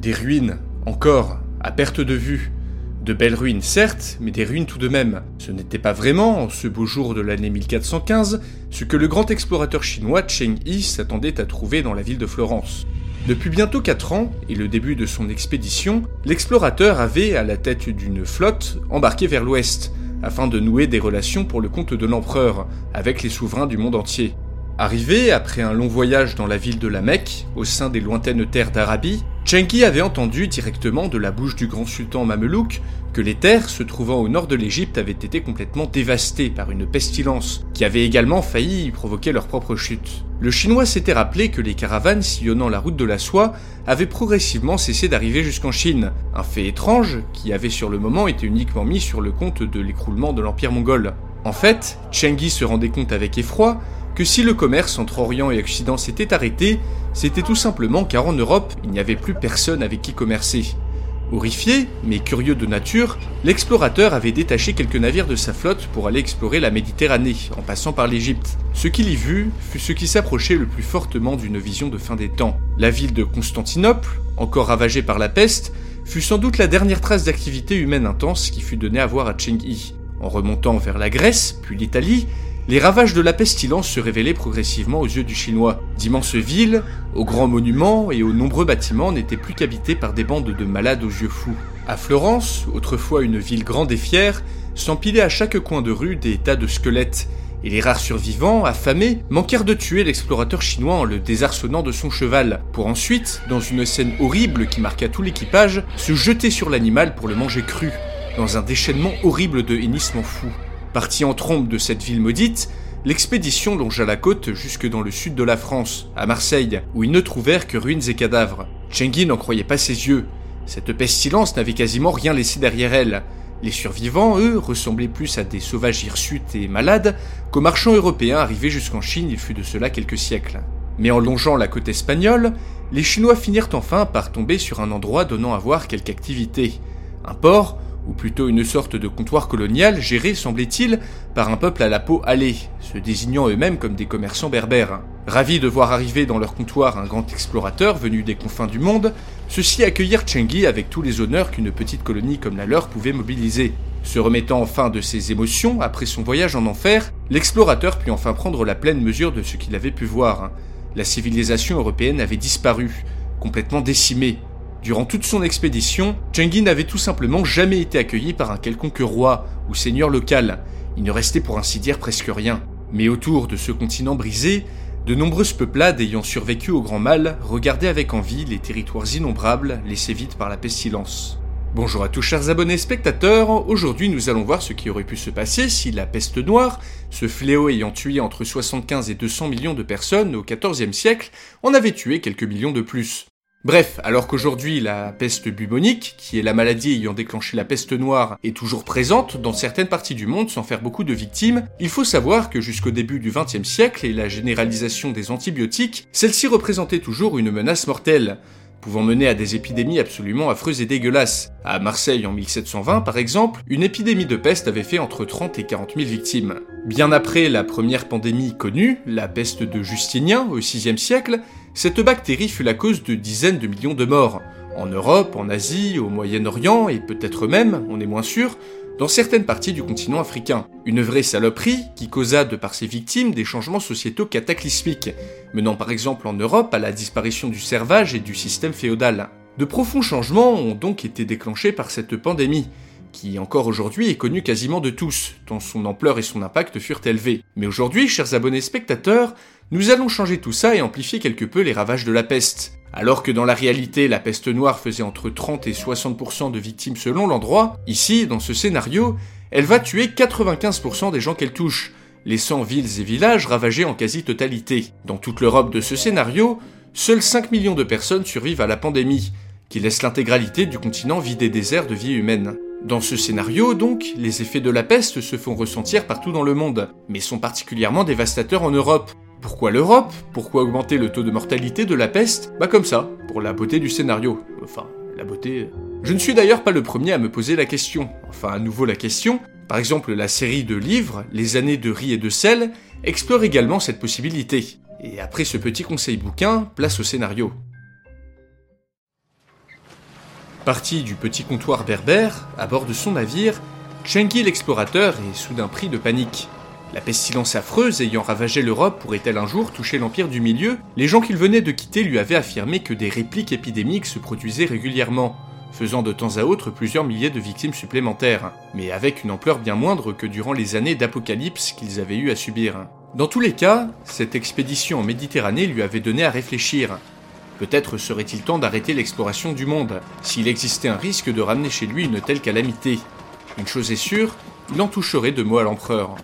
Des ruines, encore, à perte de vue. De belles ruines, certes, mais des ruines tout de même. Ce n'était pas vraiment, en ce beau jour de l'année 1415, ce que le grand explorateur chinois Cheng Yi s'attendait à trouver dans la ville de Florence. Depuis bientôt 4 ans, et le début de son expédition, l'explorateur avait, à la tête d'une flotte, embarqué vers l'ouest, afin de nouer des relations pour le compte de l'empereur, avec les souverains du monde entier. Arrivé après un long voyage dans la ville de la Mecque, au sein des lointaines terres d'Arabie, Chenki avait entendu directement de la bouche du grand sultan mamelouk que les terres se trouvant au nord de l'Égypte avaient été complètement dévastées par une pestilence, qui avait également failli provoquer leur propre chute. Le chinois s'était rappelé que les caravanes sillonnant la route de la soie avaient progressivement cessé d'arriver jusqu'en Chine, un fait étrange qui avait sur le moment été uniquement mis sur le compte de l'écroulement de l'empire mongol. En fait, Chengi se rendait compte avec effroi que si le commerce entre Orient et Occident s'était arrêté, c'était tout simplement car en Europe, il n'y avait plus personne avec qui commercer. Horrifié, mais curieux de nature, l'explorateur avait détaché quelques navires de sa flotte pour aller explorer la Méditerranée, en passant par l'Égypte. Ce qu'il y vit fut ce qui s'approchait le plus fortement d'une vision de fin des temps. La ville de Constantinople, encore ravagée par la peste, fut sans doute la dernière trace d'activité humaine intense qui fut donnée à voir à Cheng Yi. En remontant vers la Grèce, puis l'Italie, les ravages de la pestilence se révélaient progressivement aux yeux du Chinois. D'immenses villes, aux grands monuments et aux nombreux bâtiments n'étaient plus qu'habitées par des bandes de malades aux yeux fous. À Florence, autrefois une ville grande et fière, s'empilaient à chaque coin de rue des tas de squelettes, et les rares survivants, affamés, manquèrent de tuer l'explorateur chinois en le désarçonnant de son cheval, pour ensuite, dans une scène horrible qui marqua tout l'équipage, se jeter sur l'animal pour le manger cru, dans un déchaînement horrible de hennissements fous. Parti en trombe de cette ville maudite, l'expédition longea la côte jusque dans le sud de la France, à Marseille, où ils ne trouvèrent que ruines et cadavres. Chengi n'en croyait pas ses yeux. Cette pestilence n'avait quasiment rien laissé derrière elle. Les survivants, eux, ressemblaient plus à des sauvages hirsutes et malades qu'aux marchands européens arrivés jusqu'en Chine il fut de cela quelques siècles. Mais en longeant la côte espagnole, les Chinois finirent enfin par tomber sur un endroit donnant à voir quelque activité. Un port ou plutôt une sorte de comptoir colonial géré, semblait-il, par un peuple à la peau hâlée, se désignant eux-mêmes comme des commerçants berbères. Ravis de voir arriver dans leur comptoir un grand explorateur venu des confins du monde, ceux-ci accueillirent Chengi avec tous les honneurs qu'une petite colonie comme la leur pouvait mobiliser. Se remettant enfin de ses émotions après son voyage en enfer, l'explorateur put enfin prendre la pleine mesure de ce qu'il avait pu voir. La civilisation européenne avait disparu, complètement décimée, Durant toute son expédition, Chengi n'avait tout simplement jamais été accueilli par un quelconque roi ou seigneur local. Il ne restait pour ainsi dire presque rien. Mais autour de ce continent brisé, de nombreuses peuplades ayant survécu au grand mal regardaient avec envie les territoires innombrables laissés vides par la pestilence. Bonjour à tous chers abonnés spectateurs, aujourd'hui nous allons voir ce qui aurait pu se passer si la peste noire, ce fléau ayant tué entre 75 et 200 millions de personnes au XIVe siècle, en avait tué quelques millions de plus. Bref, alors qu'aujourd'hui la peste bubonique, qui est la maladie ayant déclenché la peste noire, est toujours présente dans certaines parties du monde sans faire beaucoup de victimes, il faut savoir que jusqu'au début du XXe siècle et la généralisation des antibiotiques, celle-ci représentait toujours une menace mortelle, pouvant mener à des épidémies absolument affreuses et dégueulasses. À Marseille en 1720 par exemple, une épidémie de peste avait fait entre 30 et 40 000 victimes. Bien après la première pandémie connue, la peste de Justinien au VIe siècle, cette bactérie fut la cause de dizaines de millions de morts. En Europe, en Asie, au Moyen-Orient et peut-être même, on est moins sûr, dans certaines parties du continent africain. Une vraie saloperie qui causa de par ses victimes des changements sociétaux cataclysmiques, menant par exemple en Europe à la disparition du servage et du système féodal. De profonds changements ont donc été déclenchés par cette pandémie, qui encore aujourd'hui est connue quasiment de tous, tant son ampleur et son impact furent élevés. Mais aujourd'hui, chers abonnés spectateurs, nous allons changer tout ça et amplifier quelque peu les ravages de la peste. Alors que dans la réalité, la peste noire faisait entre 30 et 60% de victimes selon l'endroit, ici, dans ce scénario, elle va tuer 95% des gens qu'elle touche, laissant villes et villages ravagés en quasi-totalité. Dans toute l'Europe de ce scénario, seuls 5 millions de personnes survivent à la pandémie, qui laisse l'intégralité du continent vide et désert de vie humaine. Dans ce scénario, donc, les effets de la peste se font ressentir partout dans le monde, mais sont particulièrement dévastateurs en Europe. Pourquoi l'Europe? Pourquoi augmenter le taux de mortalité de la peste? Bah comme ça, pour la beauté du scénario. Enfin, la beauté... Euh. Je ne suis d'ailleurs pas le premier à me poser la question. Enfin, à nouveau la question. Par exemple, la série de livres, Les années de riz et de sel, explore également cette possibilité. Et après ce petit conseil bouquin, place au scénario. Parti du petit comptoir berbère, à bord de son navire, Chengi l'explorateur est soudain pris de panique. La pestilence affreuse ayant ravagé l'Europe pourrait-elle un jour toucher l'Empire du Milieu? Les gens qu'il venait de quitter lui avaient affirmé que des répliques épidémiques se produisaient régulièrement, faisant de temps à autre plusieurs milliers de victimes supplémentaires, mais avec une ampleur bien moindre que durant les années d'apocalypse qu'ils avaient eu à subir. Dans tous les cas, cette expédition en Méditerranée lui avait donné à réfléchir, Peut-être serait-il temps d'arrêter l'exploration du monde, s'il existait un risque de ramener chez lui une telle calamité. Une chose est sûre, il en toucherait de mots à l'empereur.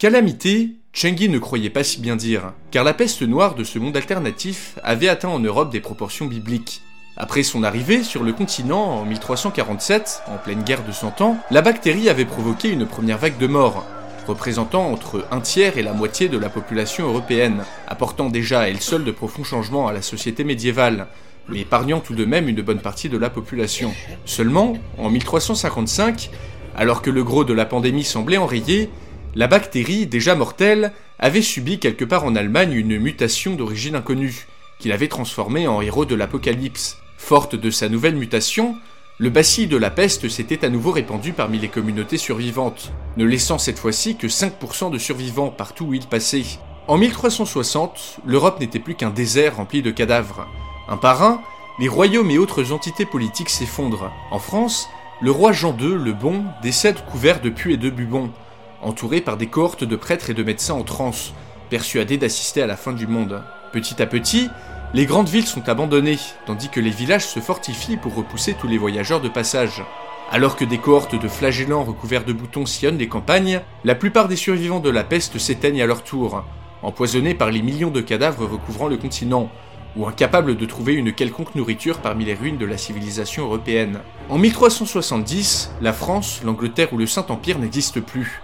Calamité, Chengi ne croyait pas si bien dire, car la peste noire de ce monde alternatif avait atteint en Europe des proportions bibliques. Après son arrivée sur le continent en 1347, en pleine guerre de Cent Ans, la bactérie avait provoqué une première vague de morts, représentant entre un tiers et la moitié de la population européenne, apportant déjà à elle seule de profonds changements à la société médiévale, mais épargnant tout de même une bonne partie de la population. Seulement, en 1355, alors que le gros de la pandémie semblait enrayé, la bactérie, déjà mortelle, avait subi quelque part en Allemagne une mutation d'origine inconnue, qui l'avait transformée en héros de l'Apocalypse. Forte de sa nouvelle mutation, le bacille de la peste s'était à nouveau répandu parmi les communautés survivantes, ne laissant cette fois-ci que 5% de survivants partout où il passait. En 1360, l'Europe n'était plus qu'un désert rempli de cadavres. Un par un, les royaumes et autres entités politiques s'effondrent. En France, le roi Jean II, le Bon, décède couvert de puits et de bubons, entouré par des cohortes de prêtres et de médecins en transe, persuadés d'assister à la fin du monde. Petit à petit, les grandes villes sont abandonnées, tandis que les villages se fortifient pour repousser tous les voyageurs de passage. Alors que des cohortes de flagellants recouverts de boutons sillonnent les campagnes, la plupart des survivants de la peste s'éteignent à leur tour, empoisonnés par les millions de cadavres recouvrant le continent, ou incapables de trouver une quelconque nourriture parmi les ruines de la civilisation européenne. En 1370, la France, l'Angleterre ou le Saint-Empire n'existent plus.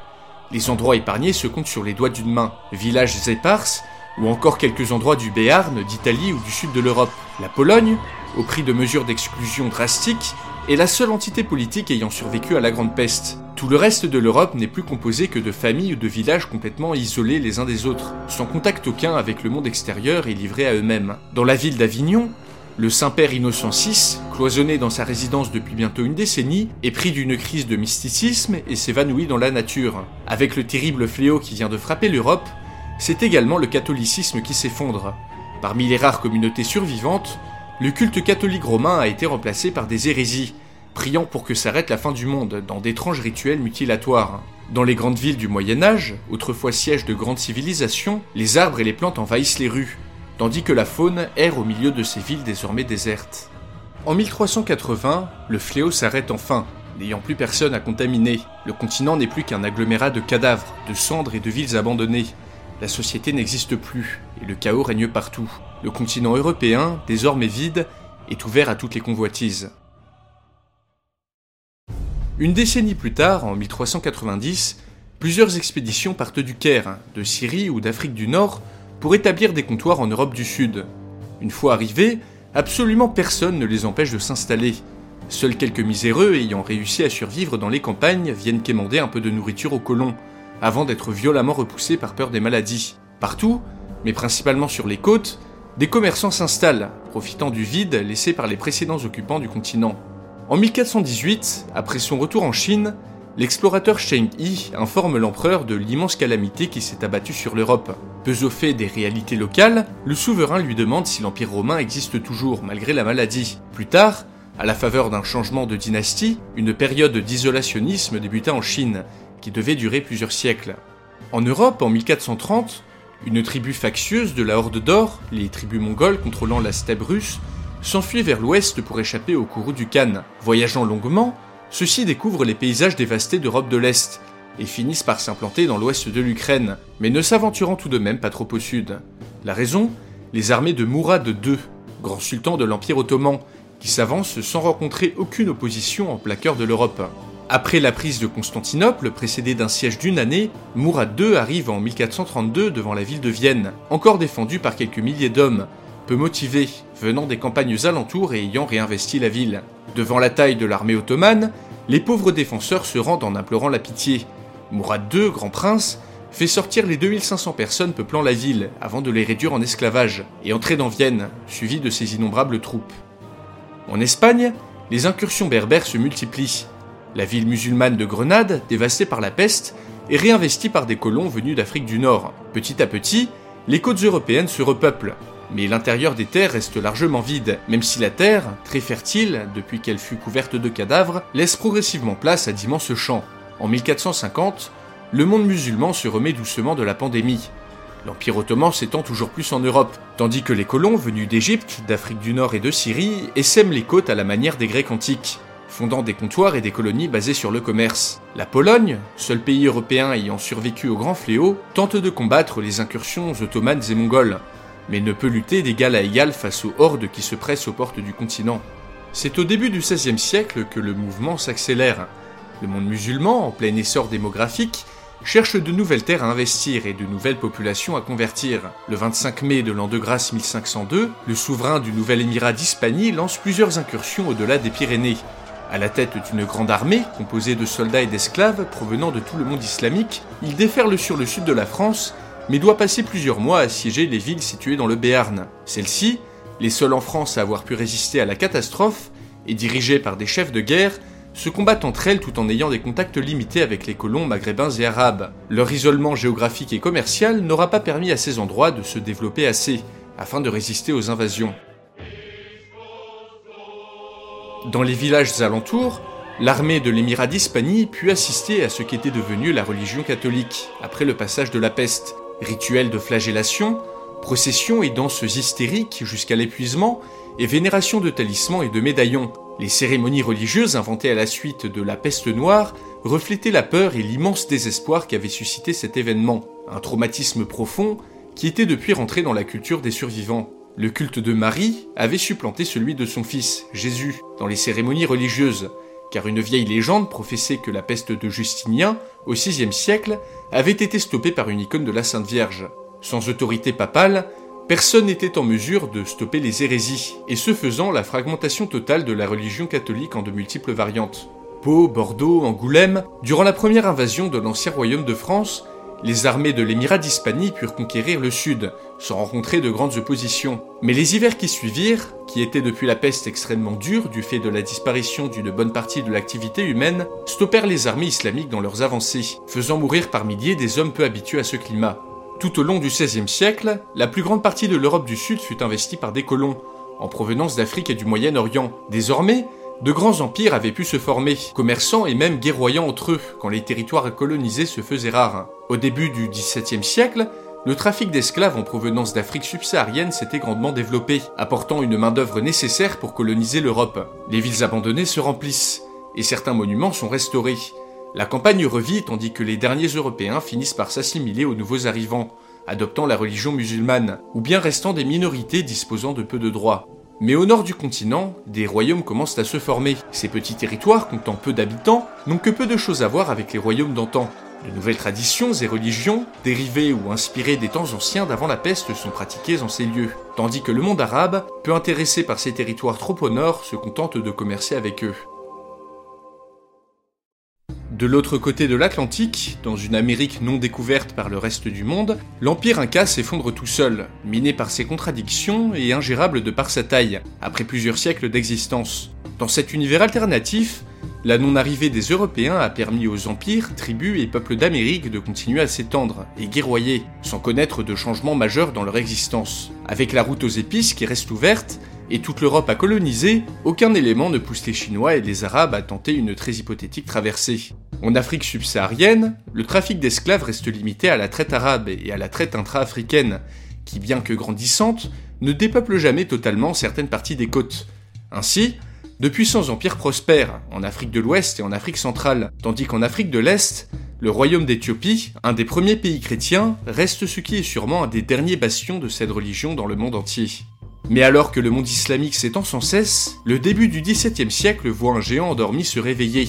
Les endroits épargnés se comptent sur les doigts d'une main. Villages éparses, ou encore quelques endroits du Béarn, d'Italie ou du sud de l'Europe. La Pologne, au prix de mesures d'exclusion drastiques, est la seule entité politique ayant survécu à la Grande Peste. Tout le reste de l'Europe n'est plus composé que de familles ou de villages complètement isolés les uns des autres, sans contact aucun avec le monde extérieur et livrés à eux-mêmes. Dans la ville d'Avignon, le Saint-Père Innocent VI, cloisonné dans sa résidence depuis bientôt une décennie, est pris d'une crise de mysticisme et s'évanouit dans la nature. Avec le terrible fléau qui vient de frapper l'Europe, c'est également le catholicisme qui s'effondre. Parmi les rares communautés survivantes, le culte catholique romain a été remplacé par des hérésies, priant pour que s'arrête la fin du monde dans d'étranges rituels mutilatoires. Dans les grandes villes du Moyen Âge, autrefois siège de grandes civilisations, les arbres et les plantes envahissent les rues, tandis que la faune erre au milieu de ces villes désormais désertes. En 1380, le fléau s'arrête enfin, n'ayant plus personne à contaminer. Le continent n'est plus qu'un agglomérat de cadavres, de cendres et de villes abandonnées, la société n'existe plus et le chaos règne partout. Le continent européen, désormais vide, est ouvert à toutes les convoitises. Une décennie plus tard, en 1390, plusieurs expéditions partent du Caire, de Syrie ou d'Afrique du Nord pour établir des comptoirs en Europe du Sud. Une fois arrivés, absolument personne ne les empêche de s'installer. Seuls quelques miséreux ayant réussi à survivre dans les campagnes viennent quémander un peu de nourriture aux colons, avant d'être violemment repoussés par peur des maladies. Partout, mais principalement sur les côtes, des commerçants s'installent, profitant du vide laissé par les précédents occupants du continent. En 1418, après son retour en Chine, l'explorateur Sheng Yi informe l'empereur de l'immense calamité qui s'est abattue sur l'Europe. Fait des réalités locales, le souverain lui demande si l'Empire romain existe toujours malgré la maladie. Plus tard, à la faveur d'un changement de dynastie, une période d'isolationnisme débuta en Chine, qui devait durer plusieurs siècles. En Europe, en 1430, une tribu factieuse de la Horde d'Or, les tribus mongoles contrôlant la steppe russe, s'enfuit vers l'ouest pour échapper au courroux du Khan. Voyageant longuement, ceux-ci découvrent les paysages dévastés d'Europe de l'Est, et finissent par s'implanter dans l'ouest de l'Ukraine, mais ne s'aventurant tout de même pas trop au sud. La raison Les armées de Mourad II, grand sultan de l'Empire ottoman, qui s'avancent sans rencontrer aucune opposition en plein cœur de l'Europe. Après la prise de Constantinople, précédée d'un siège d'une année, Mourad II arrive en 1432 devant la ville de Vienne, encore défendue par quelques milliers d'hommes, peu motivés, venant des campagnes alentours et ayant réinvesti la ville. Devant la taille de l'armée ottomane, les pauvres défenseurs se rendent en implorant la pitié. Mourad II, grand prince, fait sortir les 2500 personnes peuplant la ville avant de les réduire en esclavage et entrer dans Vienne, suivi de ses innombrables troupes. En Espagne, les incursions berbères se multiplient. La ville musulmane de Grenade, dévastée par la peste, est réinvestie par des colons venus d'Afrique du Nord. Petit à petit, les côtes européennes se repeuplent, mais l'intérieur des terres reste largement vide, même si la terre, très fertile depuis qu'elle fut couverte de cadavres, laisse progressivement place à d'immenses champs. En 1450, le monde musulman se remet doucement de la pandémie. L'Empire ottoman s'étend toujours plus en Europe, tandis que les colons venus d'Égypte, d'Afrique du Nord et de Syrie essaiment les côtes à la manière des Grecs antiques, fondant des comptoirs et des colonies basées sur le commerce. La Pologne, seul pays européen ayant survécu au grand fléau, tente de combattre les incursions ottomanes et mongoles, mais ne peut lutter d'égal à égal face aux hordes qui se pressent aux portes du continent. C'est au début du XVIe siècle que le mouvement s'accélère. Le monde musulman, en plein essor démographique, cherche de nouvelles terres à investir et de nouvelles populations à convertir. Le 25 mai de l'an de grâce 1502, le souverain du nouvel émirat d'Hispanie lance plusieurs incursions au-delà des Pyrénées. À la tête d'une grande armée, composée de soldats et d'esclaves provenant de tout le monde islamique, il déferle sur le sud de la France mais doit passer plusieurs mois à assiéger les villes situées dans le Béarn. Celles-ci, les seules en France à avoir pu résister à la catastrophe, et dirigées par des chefs de guerre, se combattent entre elles tout en ayant des contacts limités avec les colons maghrébins et arabes. Leur isolement géographique et commercial n'aura pas permis à ces endroits de se développer assez, afin de résister aux invasions. Dans les villages alentours, l'armée de l'émirat d'Hispanie put assister à ce qu'était devenu la religion catholique, après le passage de la peste, Rituels de flagellation, processions et danses hystériques jusqu'à l'épuisement, et vénération de talismans et de médaillons. Les cérémonies religieuses inventées à la suite de la peste noire reflétaient la peur et l'immense désespoir qu'avait suscité cet événement, un traumatisme profond qui était depuis rentré dans la culture des survivants. Le culte de Marie avait supplanté celui de son fils, Jésus, dans les cérémonies religieuses, car une vieille légende professait que la peste de Justinien, au VIe siècle, avait été stoppée par une icône de la Sainte Vierge. Sans autorité papale, personne n'était en mesure de stopper les hérésies, et ce faisant la fragmentation totale de la religion catholique en de multiples variantes. Pau, Bordeaux, Angoulême, durant la première invasion de l'ancien royaume de France, les armées de l'émirat d'Hispanie purent conquérir le sud, sans rencontrer de grandes oppositions. Mais les hivers qui suivirent, qui étaient depuis la peste extrêmement durs du fait de la disparition d'une bonne partie de l'activité humaine, stoppèrent les armées islamiques dans leurs avancées, faisant mourir par milliers des hommes peu habitués à ce climat. Tout au long du XVIe siècle, la plus grande partie de l'Europe du Sud fut investie par des colons, en provenance d'Afrique et du Moyen-Orient. Désormais, de grands empires avaient pu se former, commerçant et même guerroyant entre eux, quand les territoires colonisés se faisaient rares. Au début du XVIIe siècle, le trafic d'esclaves en provenance d'Afrique subsaharienne s'était grandement développé, apportant une main-d'œuvre nécessaire pour coloniser l'Europe. Les villes abandonnées se remplissent, et certains monuments sont restaurés. La campagne revit tandis que les derniers Européens finissent par s'assimiler aux nouveaux arrivants, adoptant la religion musulmane, ou bien restant des minorités disposant de peu de droits. Mais au nord du continent, des royaumes commencent à se former. Ces petits territoires, comptant peu d'habitants, n'ont que peu de choses à voir avec les royaumes d'antan. De nouvelles traditions et religions, dérivées ou inspirées des temps anciens d'avant la peste, sont pratiquées en ces lieux, tandis que le monde arabe, peu intéressé par ces territoires trop au nord, se contente de commercer avec eux. De l'autre côté de l'Atlantique, dans une Amérique non découverte par le reste du monde, l'Empire Inca s'effondre tout seul, miné par ses contradictions et ingérable de par sa taille, après plusieurs siècles d'existence. Dans cet univers alternatif, la non-arrivée des Européens a permis aux empires, tribus et peuples d'Amérique de continuer à s'étendre et guerroyer, sans connaître de changements majeurs dans leur existence. Avec la route aux épices qui reste ouverte, et toute l'Europe à coloniser, aucun élément ne pousse les Chinois et les Arabes à tenter une très hypothétique traversée. En Afrique subsaharienne, le trafic d'esclaves reste limité à la traite arabe et à la traite intra-africaine, qui, bien que grandissante, ne dépeuple jamais totalement certaines parties des côtes. Ainsi, de puissants empires prospèrent en Afrique de l'Ouest et en Afrique centrale, tandis qu'en Afrique de l'Est, le royaume d'Éthiopie, un des premiers pays chrétiens, reste ce qui est sûrement un des derniers bastions de cette religion dans le monde entier. Mais alors que le monde islamique s'étend sans cesse, le début du XVIIe siècle voit un géant endormi se réveiller.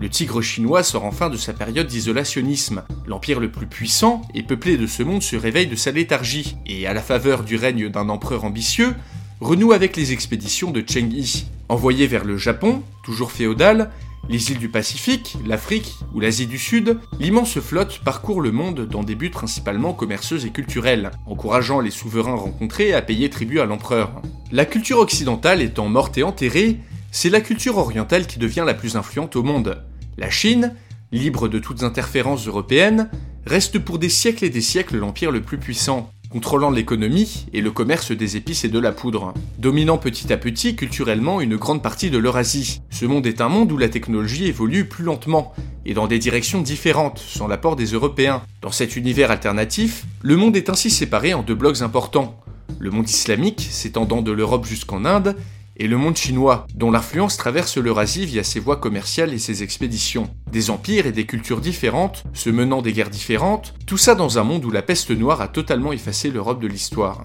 Le tigre chinois sort enfin de sa période d'isolationnisme. L'empire le plus puissant et peuplé de ce monde se réveille de sa léthargie, et à la faveur du règne d'un empereur ambitieux, renoue avec les expéditions de Cheng Yi. Envoyé vers le Japon, toujours féodal, les îles du Pacifique, l'Afrique ou l'Asie du Sud, l'immense flotte parcourt le monde dans des buts principalement commerciaux et culturels, encourageant les souverains rencontrés à payer tribut à l'empereur. La culture occidentale étant morte et enterrée, c'est la culture orientale qui devient la plus influente au monde. La Chine, libre de toutes interférences européennes, reste pour des siècles et des siècles l'empire le plus puissant, contrôlant l'économie et le commerce des épices et de la poudre, dominant petit à petit culturellement une grande partie de l'Eurasie. Ce monde est un monde où la technologie évolue plus lentement et dans des directions différentes, sans l'apport des Européens. Dans cet univers alternatif, le monde est ainsi séparé en deux blocs importants. Le monde islamique, s'étendant de l'Europe jusqu'en Inde, et le monde chinois, dont l'influence traverse l'Eurasie via ses voies commerciales et ses expéditions. Des empires et des cultures différentes, se menant des guerres différentes, tout ça dans un monde où la peste noire a totalement effacé l'Europe de l'histoire.